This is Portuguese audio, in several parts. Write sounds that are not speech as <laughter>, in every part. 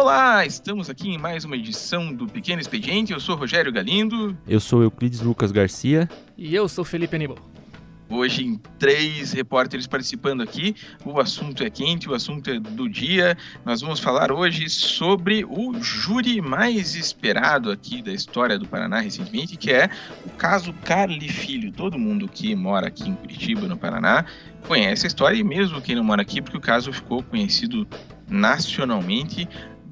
Olá, estamos aqui em mais uma edição do Pequeno Expediente. Eu sou Rogério Galindo. Eu sou Euclides Lucas Garcia. E eu sou Felipe Aníbal. Hoje, em três repórteres participando aqui. O assunto é quente, o assunto é do dia. Nós vamos falar hoje sobre o júri mais esperado aqui da história do Paraná recentemente, que é o caso Carli Filho. Todo mundo que mora aqui em Curitiba, no Paraná, conhece a história, e mesmo quem não mora aqui, porque o caso ficou conhecido nacionalmente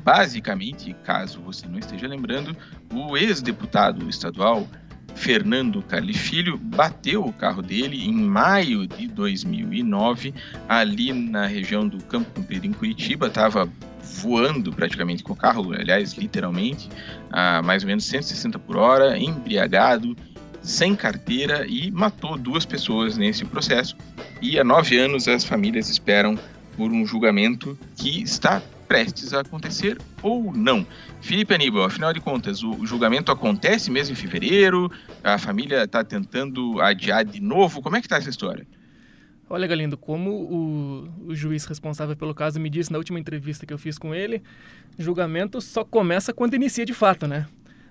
Basicamente, caso você não esteja lembrando, o ex-deputado estadual Fernando Carli Filho bateu o carro dele em maio de 2009, ali na região do Campo Comprido, em Curitiba. Estava voando praticamente com o carro, aliás, literalmente, a mais ou menos 160 por hora, embriagado, sem carteira e matou duas pessoas nesse processo. E há nove anos as famílias esperam por um julgamento que está prestes a acontecer ou não. Felipe Aníbal, afinal de contas, o julgamento acontece mesmo em fevereiro? A família está tentando adiar de novo? Como é que está essa história? Olha, Galindo, como o, o, juiz responsável pelo caso me disse na última entrevista que eu fiz com ele, julgamento só começa quando inicia de fato, né?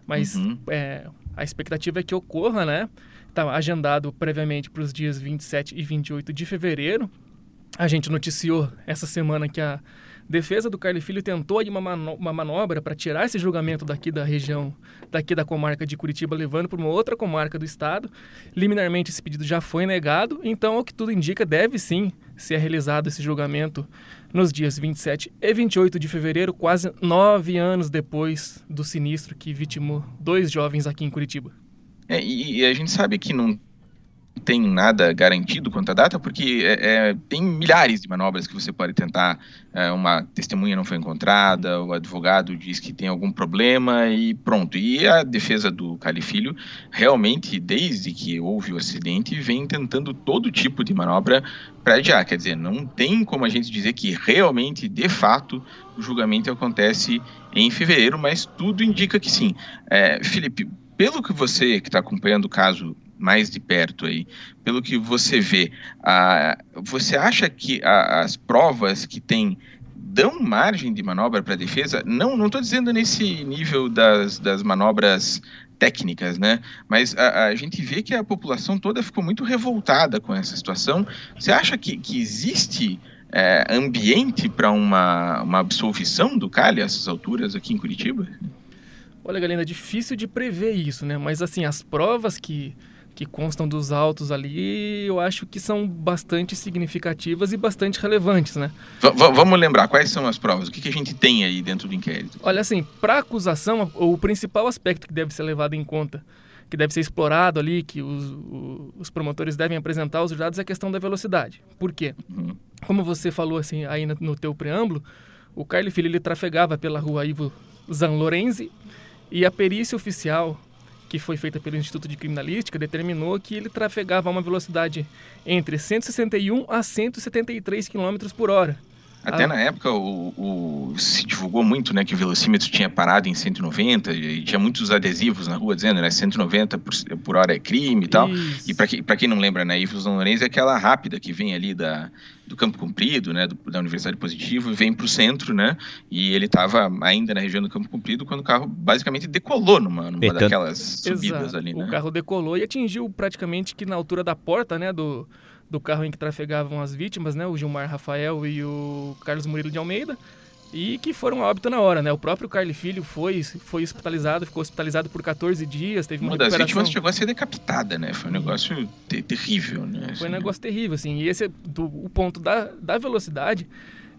Mas uhum. é, a expectativa é que ocorra, né? Está agendado previamente para os dias 27 e 28 de fevereiro. A gente noticiou essa semana que a defesa do Carlos Filho tentou aí uma, mano uma manobra para tirar esse julgamento daqui da região, daqui da comarca de Curitiba, levando para uma outra comarca do estado. Liminarmente esse pedido já foi negado, então o que tudo indica deve sim ser realizado esse julgamento nos dias 27 e 28 de fevereiro, quase nove anos depois do sinistro que vitimou dois jovens aqui em Curitiba. É, e a gente sabe que não tem nada garantido quanto à data, porque é, é, tem milhares de manobras que você pode tentar. É, uma testemunha não foi encontrada, o advogado diz que tem algum problema e pronto. E a defesa do Cali Filho, realmente, desde que houve o acidente, vem tentando todo tipo de manobra para adiar. Quer dizer, não tem como a gente dizer que realmente, de fato, o julgamento acontece em fevereiro, mas tudo indica que sim. É, Felipe, pelo que você que está acompanhando o caso mais de perto aí, pelo que você vê, a, você acha que a, as provas que tem dão margem de manobra para a defesa? Não, não estou dizendo nesse nível das, das manobras técnicas, né? Mas a, a, gente vê que a população toda ficou muito revoltada com essa situação. Você acha que, que existe é, ambiente para uma, uma absolvição do Cali a essas alturas aqui em Curitiba? Olha, Galena, é difícil de prever isso, né? Mas assim, as provas que que constam dos autos ali, eu acho que são bastante significativas e bastante relevantes, né? V vamos lembrar, quais são as provas? O que, que a gente tem aí dentro do inquérito? Olha, assim, para acusação, o principal aspecto que deve ser levado em conta, que deve ser explorado ali, que os, os promotores devem apresentar aos dados é a questão da velocidade. Por quê? Uhum. Como você falou assim aí no, no teu preâmbulo, o Carlos Filho ele trafegava pela rua Ivo Zan Lorenzi e a perícia oficial que foi feita pelo Instituto de Criminalística, determinou que ele trafegava a uma velocidade entre 161 a 173 km por hora. Até ah. na época o, o, se divulgou muito né, que o velocímetro tinha parado em 190 e tinha muitos adesivos na rua dizendo né, 190 por, por hora é crime e tal. Isso. E para que, quem não lembra, né, Ivo Lourenço é aquela rápida que vem ali da, do Campo Comprido, né, do, da Universidade Positivo, e vem para o centro, né? E ele estava ainda na região do Campo Comprido quando o carro basicamente decolou numa, numa daquelas subidas Exato. ali. Né? O carro decolou e atingiu praticamente que na altura da porta, né, do do carro em que trafegavam as vítimas, né, o Gilmar Rafael e o Carlos Murilo de Almeida, e que foram a óbito na hora, né? O próprio Carly Filho foi, foi hospitalizado, ficou hospitalizado por 14 dias, teve uma, uma das vítimas chegou a ser decapitada, né? Foi um negócio ter terrível, né? Foi um negócio terrível, assim. E esse é do, o ponto da, da velocidade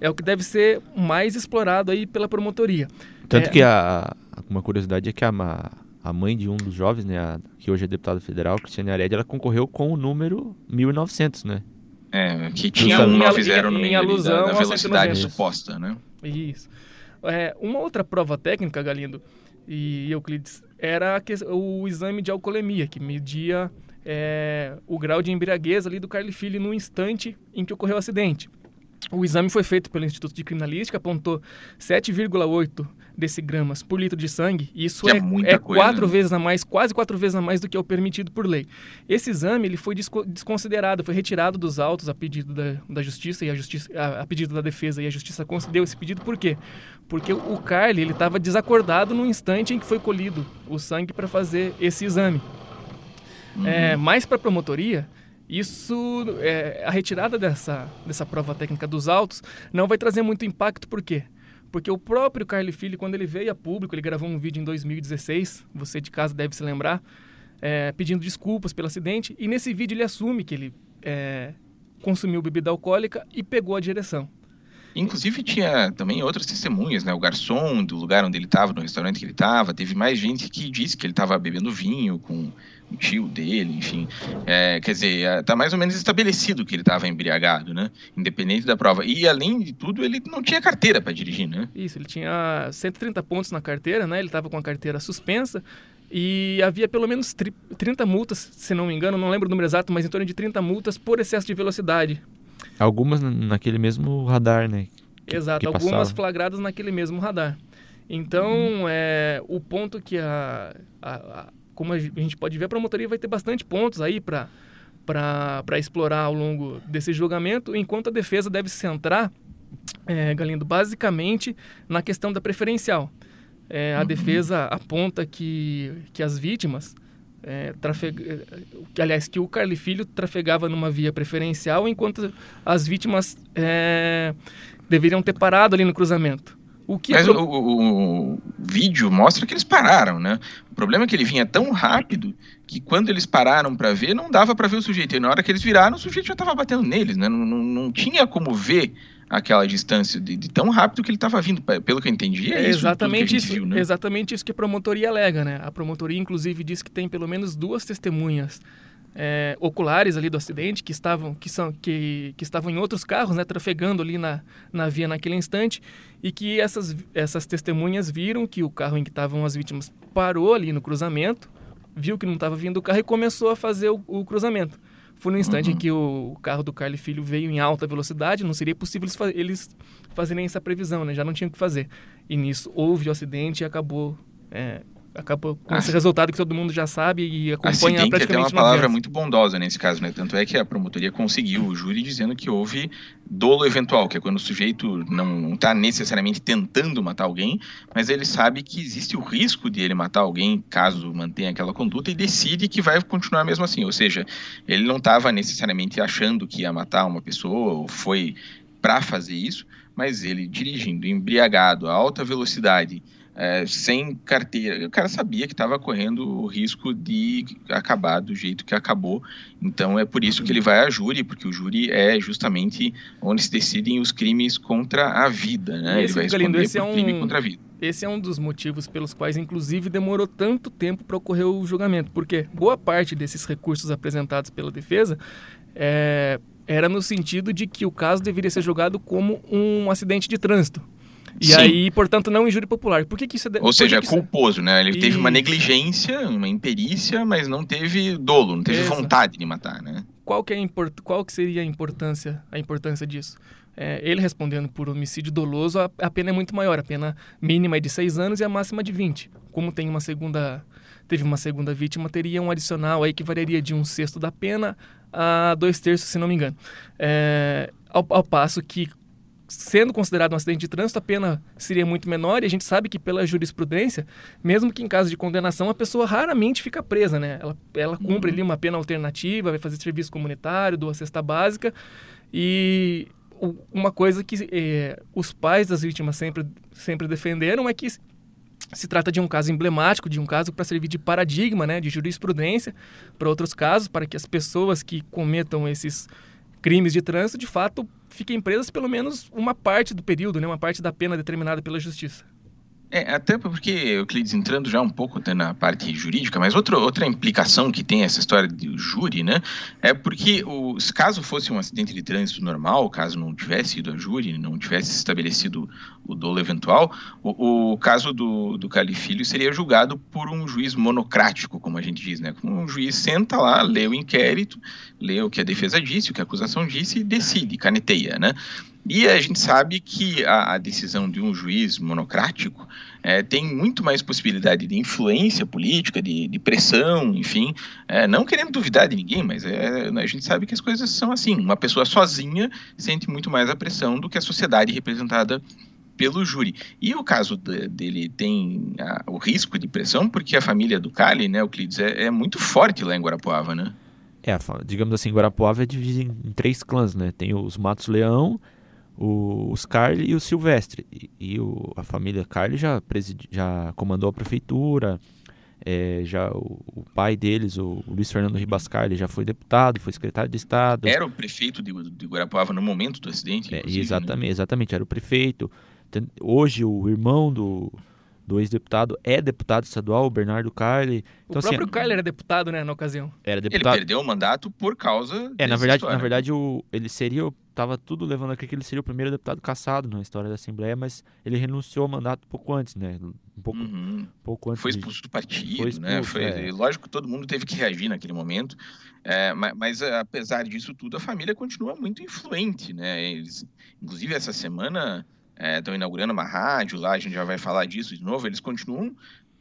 é o que deve ser mais explorado aí pela promotoria. Tanto é, que a, uma curiosidade é que a, a mãe de um dos jovens, né, a, que hoje é deputada federal, Cristiane Aredi, ela concorreu com o número 1900, né? É, que tinha um 90 no meio alusão da, da velocidade suposta, né? Isso. É, uma outra prova técnica, Galindo e Euclides, era o exame de alcoolemia, que media é, o grau de embriaguez ali do Carly Filho no instante em que ocorreu o acidente. O exame foi feito pelo Instituto de Criminalística, apontou 7,8 decigramas por litro de sangue. Isso é, é, é quatro né? vezes a mais, quase quatro vezes a mais do que é o permitido por lei. Esse exame ele foi desconsiderado, foi retirado dos autos a pedido da, da justiça e a justiça, a, a, pedido da defesa e a justiça concedeu esse pedido. Por quê? Porque o Carly ele estava desacordado no instante em que foi colhido o sangue para fazer esse exame. Uhum. É, mais para a promotoria, isso, é, a retirada dessa, dessa prova técnica dos autos não vai trazer muito impacto, por quê? Porque o próprio Carly Filho, quando ele veio a público, ele gravou um vídeo em 2016, você de casa deve se lembrar, é, pedindo desculpas pelo acidente, e nesse vídeo ele assume que ele é, consumiu bebida alcoólica e pegou a direção. Inclusive tinha também outras testemunhas, né? O garçom do lugar onde ele estava, no restaurante que ele estava, teve mais gente que disse que ele estava bebendo vinho com o tio dele, enfim. É, quer dizer, é, tá mais ou menos estabelecido que ele estava embriagado, né? Independente da prova. E além de tudo, ele não tinha carteira para dirigir, né? Isso, ele tinha 130 pontos na carteira, né? Ele estava com a carteira suspensa. E havia pelo menos 30 multas, se não me engano, não lembro o número exato, mas em torno de 30 multas por excesso de velocidade. Algumas naquele mesmo radar, né? Que, Exato, que algumas passava. flagradas naquele mesmo radar. Então, uhum. é, o ponto que a, a, a, Como a gente pode ver, a promotoria vai ter bastante pontos aí para para explorar ao longo desse julgamento, enquanto a defesa deve se centrar, é, Galindo, basicamente na questão da preferencial. É, a uhum. defesa aponta que, que as vítimas é, trafeg... aliás, que o Carli Filho trafegava numa via preferencial enquanto as vítimas é, deveriam ter parado ali no cruzamento. O que Mas pro... o, o, vídeo mostra que eles pararam, né? O problema é que ele vinha tão rápido que quando eles pararam para ver, não dava para ver o sujeito. E na hora que eles viraram, o sujeito já estava batendo neles, né? Não, não, não tinha como ver aquela distância de, de tão rápido que ele estava vindo. Pelo que eu entendi, é, é isso exatamente isso, viu, né? exatamente isso que a promotoria alega, né? A promotoria, inclusive, diz que tem pelo menos duas testemunhas é, oculares ali do acidente que estavam que são que, que estavam em outros carros, né, trafegando ali na, na via naquele instante e que essas essas testemunhas viram que o carro em que estavam as vítimas parou ali no cruzamento, viu que não estava vindo o carro e começou a fazer o, o cruzamento. Foi no instante uhum. em que o carro do Carly Filho veio em alta velocidade, não seria possível eles fazerem essa previsão, né? Já não tinham o que fazer. E nisso houve o acidente e acabou é, acabou com esse resultado que todo mundo já sabe e acompanha Acidente praticamente é uma palavra muito bondosa nesse caso, né? Tanto é que a promotoria conseguiu o júri dizendo que houve dolo eventual, que é quando o sujeito não está necessariamente tentando matar alguém, mas ele sabe que existe o risco de ele matar alguém caso mantenha aquela conduta e decide que vai continuar mesmo assim. Ou seja, ele não estava necessariamente achando que ia matar uma pessoa ou foi para fazer isso, mas ele dirigindo embriagado a alta velocidade é, sem carteira. O cara sabia que estava correndo o risco de acabar do jeito que acabou. Então é por isso que ele vai a júri, porque o júri é justamente onde se decidem os crimes contra a vida. Né? Esse, ele vai responder esse por é um... crime contra a vida. Esse é um dos motivos pelos quais, inclusive, demorou tanto tempo para ocorrer o julgamento, porque boa parte desses recursos apresentados pela defesa é, era no sentido de que o caso deveria ser julgado como um acidente de trânsito. E Sim. aí, portanto, não injúria popular. Por que, que isso é. Ou seja, é culposo, né? Ele teve uma negligência, uma imperícia, mas não teve dolo, não teve vontade de matar, né? Qual que, é import... Qual que seria a importância, a importância disso? É, ele respondendo por homicídio doloso, a, a pena é muito maior. A pena mínima é de 6 anos e a máxima de 20. Como tem uma segunda teve uma segunda vítima, teria um adicional aí que variaria de um sexto da pena a dois terços, se não me engano. É, ao, ao, passo que sendo considerado um acidente de trânsito, a pena seria muito menor e a gente sabe que pela jurisprudência, mesmo que em caso de condenação, a pessoa raramente fica presa, né? Ela, ela cumpre uhum. ali uma pena alternativa, vai fazer serviço comunitário, doa cesta básica e uma coisa que eh, os pais das vítimas sempre, sempre defenderam é que se trata de um caso emblemático, de um caso para servir de paradigma, né, de jurisprudência para outros casos, para que as pessoas que cometam esses crimes de trânsito, de fato, fiquem presas pelo menos uma parte do período, né, uma parte da pena determinada pela justiça. É, até porque, Euclides, entrando já um pouco na parte jurídica, mas outra, outra implicação que tem essa história do júri, né, é porque os, caso fosse um acidente de trânsito normal, caso não tivesse ido a júri, não tivesse estabelecido o dolo eventual, o, o caso do, do Cali Filho seria julgado por um juiz monocrático, como a gente diz, né, um juiz senta lá, lê o inquérito, lê o que a defesa disse, o que a acusação disse e decide, caneteia, né, E a gente sabe que a, a decisão de um juiz monocrático é, tem muito mais possibilidade de influência política, de, de pressão, enfim. É, não querendo duvidar de ninguém, mas é, a gente sabe que as coisas são assim. Uma pessoa sozinha sente muito mais a pressão do que a sociedade representada pelo júri. E o caso de, dele tem a, o risco de pressão, porque a família do Cali, né, Euclides, é, é muito forte lá em Guarapuava, né? É, digamos assim, Guarapuava é dividido em, três clãs, né? Tem os Matos Leão, o, os Carli e o Silvestre. E, e o, a família Carli já, presidi, já comandou a prefeitura, é, já o, o, pai deles, o, o Luiz Fernando Ribas Carli, já foi deputado, foi secretário de Estado. Era o prefeito de, de Guarapuava no momento do acidente? É, exatamente, né? exatamente, era o prefeito. Hoje o irmão do, do ex-deputado é deputado estadual, o Bernardo Carli. Então, o próprio assim, Carli era deputado, né, na ocasião. Era deputado. Ele perdeu o mandato por causa É, na verdade, história. na verdade o, ele seria, tava tudo levando a crer que ele seria o primeiro deputado caçado na história da Assembleia, mas ele renunciou ao mandato um pouco antes, né? Um pouco, uhum. um pouco antes. Foi expulso do partido, foi expulso, né? Foi, é. Lógico que todo mundo teve que reagir naquele momento. É, mas, mas, apesar disso tudo, a família continua muito influente, né? Eles, inclusive essa semana estão é, inaugurando uma rádio lá, a gente já vai falar disso de novo, eles continuam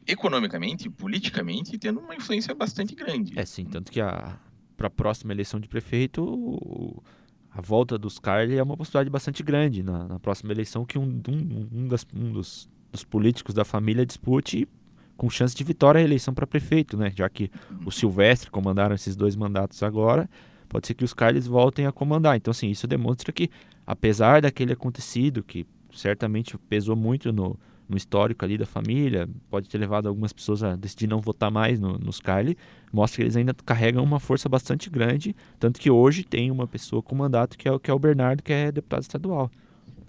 economicamente, politicamente, tendo uma influência bastante grande. É sim, tanto que para a próxima eleição de prefeito, a volta dos Carly é uma possibilidade bastante grande na, na próxima eleição que um, um, um, das, um dos, dos, políticos da família dispute com chance de vitória a eleição para prefeito, né? Já que o Silvestre comandaram esses dois mandatos agora, pode ser que os Carles voltem a comandar. Então, assim, isso demonstra que, apesar daquele acontecido, que certamente pesou muito no, no histórico ali da família, pode ter levado algumas pessoas a decidir não votar mais no, nos Carly, mostra que eles ainda carregam uma força bastante grande, tanto que hoje tem uma pessoa com mandato que é, que é o Bernardo, que é deputado estadual.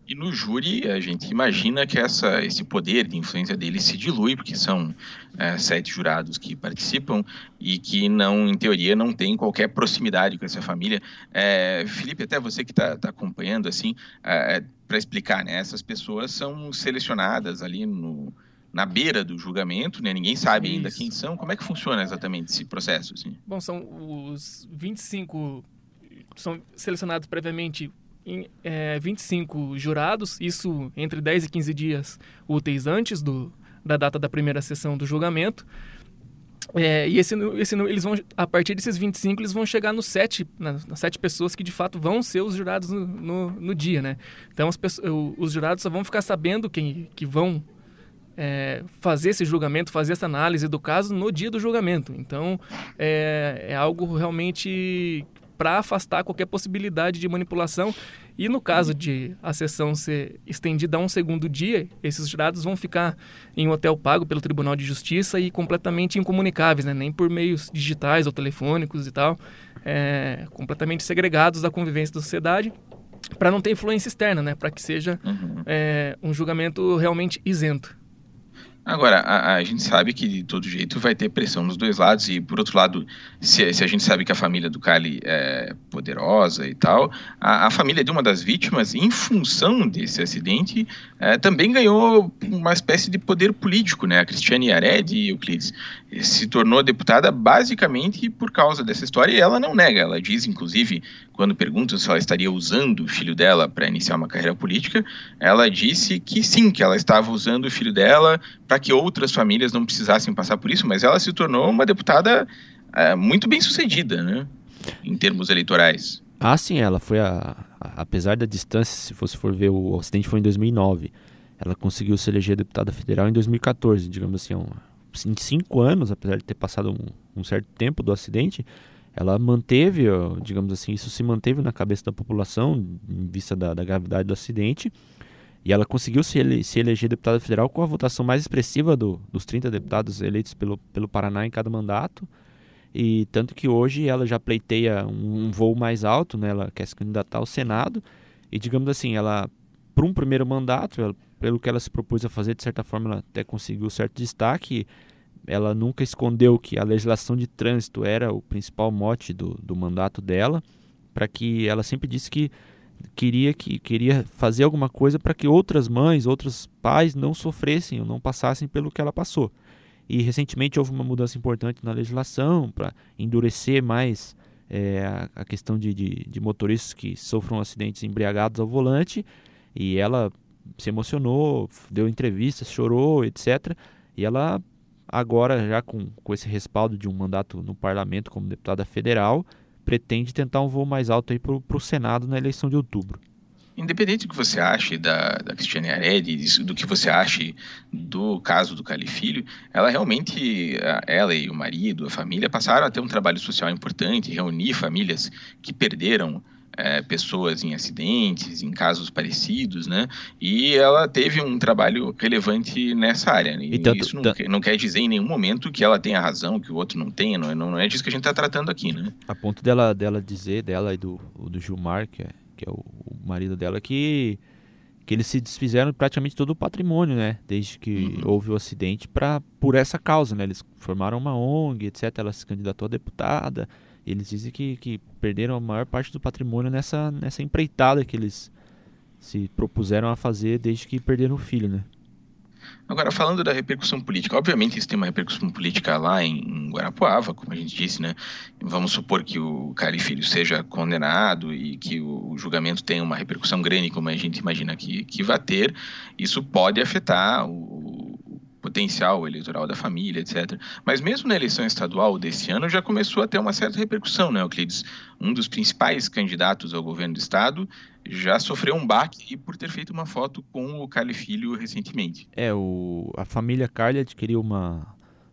E no júri, a gente imagina que essa, esse poder de influência dele se dilui, porque são é, sete jurados que participam e que, não, em teoria, não tem qualquer proximidade com essa família. É, Felipe, até você que está tá acompanhando, assim, é, para explicar, né? Essas pessoas são selecionadas ali no, na beira do julgamento, né? Ninguém sabe Isso. ainda quem são. Como é que funciona exatamente esse processo? Assim? Bom, são os 25 são selecionados previamente é, 25 jurados, isso entre 10 e 15 dias úteis antes do, da data da primeira sessão do julgamento. É, e esse, esse, eles vão, a partir desses 25, eles vão chegar nos sete, nas, nas sete pessoas que de fato vão ser os jurados no, no, no dia, né? Então, os jurados só vão ficar sabendo quem que vão é, fazer esse julgamento, fazer essa análise do caso no dia do julgamento. Então, é, é algo realmente para afastar qualquer possibilidade de manipulação. E no caso de a sessão ser estendida a um segundo dia, esses jurados vão ficar em um hotel pago pelo Tribunal de Justiça e completamente incomunicáveis, né? nem por meios digitais ou telefônicos e tal, é, completamente segregados da convivência da sociedade para não ter influência externa, né? para que seja uhum. é, um julgamento realmente isento. Agora, a, a, gente sabe que de todo jeito vai ter pressão nos dois lados, e por outro lado, se, se a gente sabe que a família do Cali é poderosa e tal, a, a família de uma das vítimas, em função desse acidente, é, também ganhou uma espécie de poder político, né? A Cristiane Yared, Euclides, se tornou deputada basicamente por causa dessa história, e ela não nega, ela diz, inclusive, quando perguntam se ela estaria usando o filho dela para iniciar uma carreira política, ela disse que sim, que ela estava usando o filho dela para que outras famílias não precisassem passar por isso, mas ela se tornou uma deputada é, muito bem sucedida, né, em termos eleitorais. Ah, sim, ela foi a, a, apesar da distância, se você for ver o acidente foi em 2009, ela conseguiu se eleger deputada federal em 2014, digamos assim, um, em cinco anos, apesar de ter passado um, um certo tempo do acidente, ela manteve, digamos assim, isso se manteve na cabeça da população em vista da, da gravidade do acidente e ela conseguiu se, ele, se eleger deputada federal com a votação mais expressiva do, dos 30 deputados eleitos pelo, pelo Paraná em cada mandato. E tanto que hoje ela já pleiteia um, um voo mais alto, né? ela quer se candidatar ao Senado. E digamos assim, ela, para um primeiro mandato, ela, pelo que ela se propôs a fazer, de certa forma, ela até conseguiu certo destaque. Ela nunca escondeu que a legislação de trânsito era o principal mote do, do mandato dela, para que ela sempre disse que queria que queria fazer alguma coisa para que outras mães, outros pais não sofressem ou não passassem pelo que ela passou. E recentemente houve uma mudança importante na legislação para endurecer mais é, a, a, questão de, de, de, motoristas que sofram acidentes embriagados ao volante. E ela se emocionou, deu entrevistas, chorou, etc. E ela, agora, já com, com esse respaldo de um mandato no parlamento como deputada federal, pretende tentar um voo mais alto para o Senado na eleição de outubro. Independente do que você ache da, da Cristiane Aredi, do que você ache do caso do Cali Filho, ela realmente, ela e o marido, a família, passaram a ter um trabalho social importante, reunir famílias que perderam é, pessoas em acidentes, em casos parecidos, né? E ela teve um trabalho relevante nessa área. E, e tanto, isso não, tanto... não, quer dizer em nenhum momento que ela tenha razão, que o outro não tenha, não, não é disso que a gente está tratando aqui, né? A ponto dela, dela dizer, dela e do, do Gilmar, que é que é o, o marido dela, que, que eles se desfizeram praticamente todo o patrimônio, né? Desde que uhum. houve o acidente, pra, por essa causa, né? Eles formaram uma ONG, etc. Ela se candidatou a deputada. Eles dizem que, que perderam a maior parte do patrimônio nessa, nessa empreitada que eles se propuseram a fazer desde que perderam o filho, né? Agora, falando da repercussão política, obviamente isso tem uma repercussão política lá em Guarapuava, como a gente disse, né? Vamos supor que o Cari Filho seja condenado e que o julgamento tenha uma repercussão grande, como a gente imagina que, que vai ter. Isso pode afetar o potencial eleitoral da família, etc. Mas mesmo na eleição estadual desse ano já começou a ter uma certa repercussão, né, Euclides? Um dos principais candidatos ao governo do estado já sofreu um baque por ter feito uma foto com o Carly Filho recentemente. É, o, a família Carly adquiriu uma,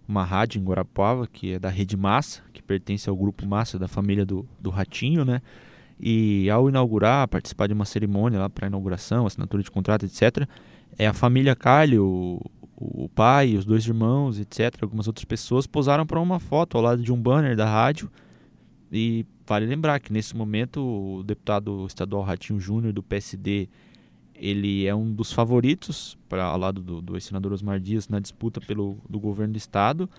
uma rádio em Guarapuava, que é da Rede Massa, que pertence ao grupo Massa da família do, do Ratinho, né? E ao inaugurar, participar de uma cerimônia lá para inauguração, assinatura de contrato, etc., é a família Carly, o, o pai, os dois irmãos, etc., algumas outras pessoas posaram para uma foto ao lado de um banner da rádio e Vale lembrar que nesse momento o deputado estadual Ratinho Júnior do PSD ele é um dos favoritos para ao lado do, do senador Osmar Dias na disputa pelo do governo do estado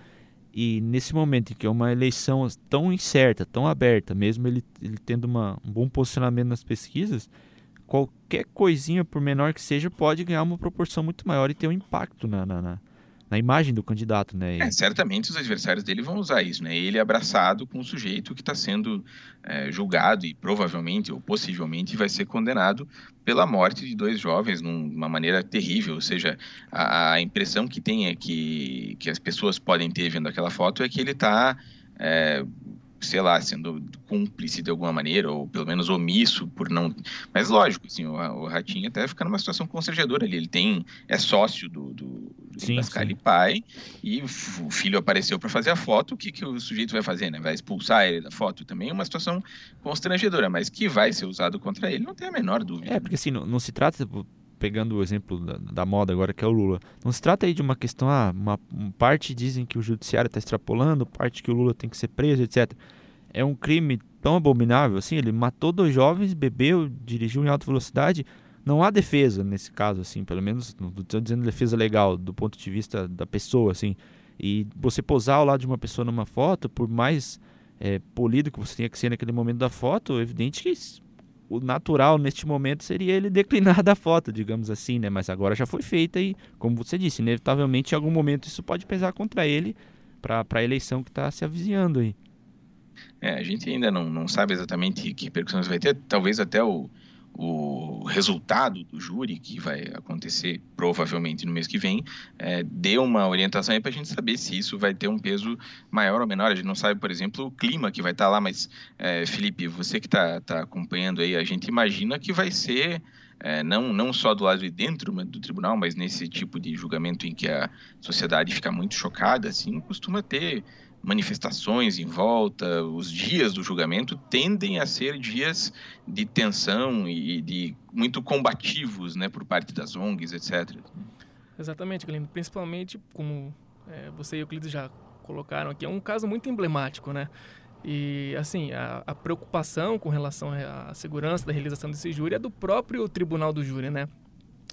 e nesse momento em que é uma eleição tão incerta, tão aberta, mesmo ele, ele tendo uma, um bom posicionamento nas pesquisas, qualquer coisinha, por menor que seja, pode ganhar uma proporção muito maior e ter um impacto na, na, na na imagem do candidato, né? É, certamente os adversários dele vão usar isso, né? Ele abraçado com um sujeito que está sendo é, julgado e provavelmente ou possivelmente vai ser condenado pela morte de dois jovens numa maneira terrível. Ou seja, a, a impressão que tem é que, que as pessoas podem ter vendo aquela foto é que ele está é, sei lá, sendo cúmplice de alguma maneira, ou pelo menos omisso por não. Mas lógico, assim, o, o Ratinho até fica numa situação constrangedora ali. Ele tem. é sócio do, do, do sim, Pascal sim. Pai, e o filho apareceu para fazer a foto. O que, que o sujeito vai fazer, né? Vai expulsar ele da foto também? É uma situação constrangedora, mas que vai ser usado contra ele, não tem a menor dúvida. É, porque assim, não, não se trata pegando o exemplo da, da, moda agora, que é o Lula. Não se trata aí de uma questão, ah, uma, uma parte dizem que o judiciário está extrapolando, parte que o Lula tem que ser preso, etc é um crime tão abominável assim, ele matou dois jovens, bebeu, dirigiu em alta velocidade, não há defesa nesse caso assim, pelo menos não estou dizendo defesa legal do ponto de vista da pessoa assim. E você posar ao lado de uma pessoa numa foto, por mais é, polido que você tenha que ser naquele momento da foto, é evidente que o natural neste momento seria ele declinar <laughs> da foto, digamos assim, né? Mas agora já foi feita e, como você disse, inevitavelmente em algum momento isso pode pesar contra ele para a eleição que está se avizinhando aí. É, a gente ainda não, não sabe exatamente que repercussões vai ter, talvez até o, o resultado do júri, que vai acontecer provavelmente no mês que vem, é, dê uma orientação aí para a gente saber se isso vai ter um peso maior ou menor. A gente não sabe, por exemplo, o clima que vai estar tá lá, mas, é, Felipe, você que está tá acompanhando aí, a gente imagina que vai ser. É, não, não só do lado de dentro do tribunal, mas nesse tipo de julgamento em que a sociedade fica muito chocada, assim, costuma ter manifestações em volta, os dias do julgamento tendem a ser dias de tensão e de muito combativos, né, por parte das ONGs, etc. Exatamente, Glenn. Principalmente, como é, você e Euclides já colocaram aqui, é um caso muito emblemático, né? E, assim, a, a, preocupação com relação à segurança da realização desse júri é do próprio tribunal do júri, né?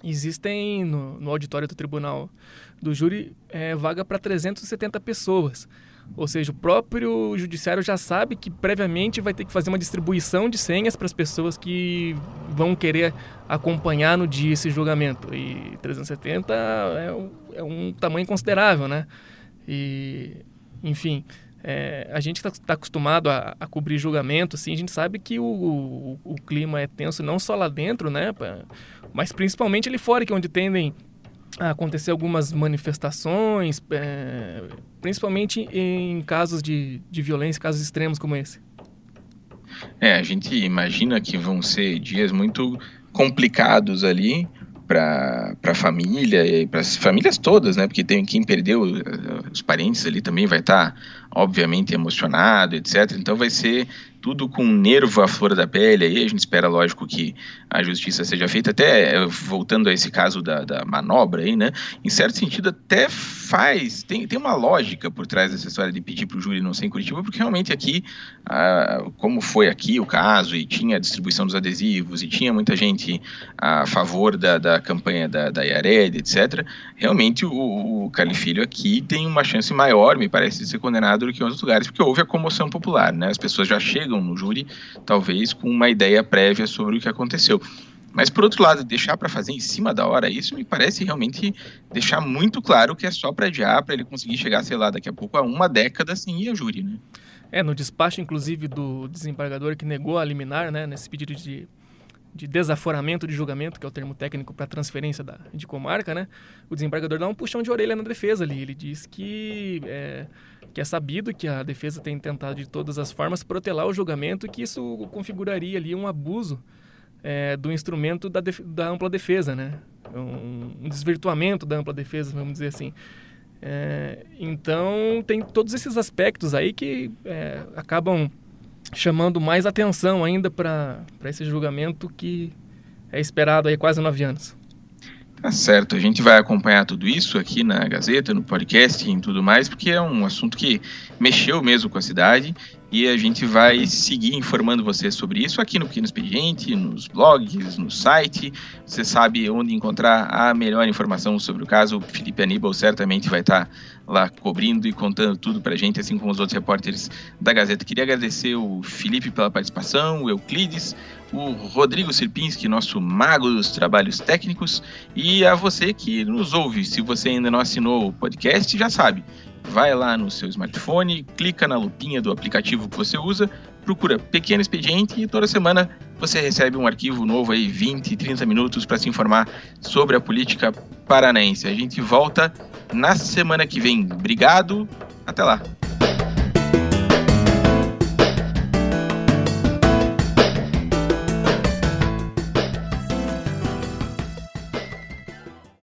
Existem, no, no auditório do tribunal do júri, é, vaga para 370 pessoas. Ou seja, o próprio judiciário já sabe que previamente vai ter que fazer uma distribuição de senhas para as pessoas que vão querer acompanhar no dia esse julgamento. E 370 é um, é um tamanho considerável, né? E, enfim, É, a gente está tá acostumado a, a, cobrir julgamento, assim, a gente sabe que o, o, o, clima é tenso não só lá dentro, né, mas principalmente ali fora, que é onde tendem acontecer algumas manifestações, é, principalmente em casos de, de violência, casos extremos como esse. É, a gente imagina que vão ser dias muito complicados ali para a família e para as famílias todas, né? Porque tem quem perdeu eh, os parentes ali também vai estar tá, obviamente emocionado, etc. Então vai ser tudo com nervo à flor da pele. Aí a gente espera, lógico, que a justiça seja feita. Até eh, voltando a esse caso da, da manobra aí, né? Em certo sentido, até faz. Tem, tem uma lógica por trás dessa história de pedir para o júri não ser em Curitiba, porque realmente aqui, ah, como foi aqui o caso, e tinha a distribuição dos adesivos, e tinha muita gente a favor da, da campanha da, da IARED, etc., realmente o, o Califilho aqui tem uma chance maior, me parece, de ser condenado do que em outros lugares, porque houve a comoção popular, né? As pessoas já chegam chegam no júri, talvez com uma ideia prévia sobre o que aconteceu. Mas, por outro lado, deixar para fazer em cima da hora, isso me parece realmente deixar muito claro que é só para adiar, para ele conseguir chegar, sei lá, daqui a pouco a uma década sem ir a júri, né? É, no despacho, inclusive, do desembargador que negou a liminar, né, nesse pedido de, de desaforamento de julgamento, que é o termo técnico para transferência da, de comarca, né, o desembargador dá um puxão de orelha na defesa ali. Ele diz que é, que é sabido que a defesa tem tentado de todas as formas protelar o julgamento e que isso configuraria ali um abuso é, do instrumento da, da, ampla defesa, né? Um, um, desvirtuamento da ampla defesa, vamos dizer assim. É, então, tem todos esses aspectos aí que é, acabam chamando mais atenção ainda para esse julgamento que é esperado aí quase nove anos. Tá certo, a gente vai acompanhar tudo isso aqui na Gazeta, no podcast e tudo mais, porque é um assunto que mexeu mesmo com a cidade e a gente vai seguir informando você sobre isso aqui no Pequeno Expediente, nos blogs, no site. Você sabe onde encontrar a melhor informação sobre o caso. O Felipe Aníbal certamente vai estar lá cobrindo e contando tudo para a gente, assim como os outros repórteres da Gazeta. Queria agradecer o Felipe pela participação, o Euclides, o Rodrigo Sirpinski, nosso mago dos trabalhos técnicos, e a você que nos ouve. Se você ainda não assinou o podcast, já sabe vai lá no seu smartphone, clica na lupinha do aplicativo que você usa, procura Pequeno Expediente e toda semana você recebe um arquivo novo aí, 20, 30 minutos para se informar sobre a política paranaense. A gente volta na semana que vem. Obrigado, até lá.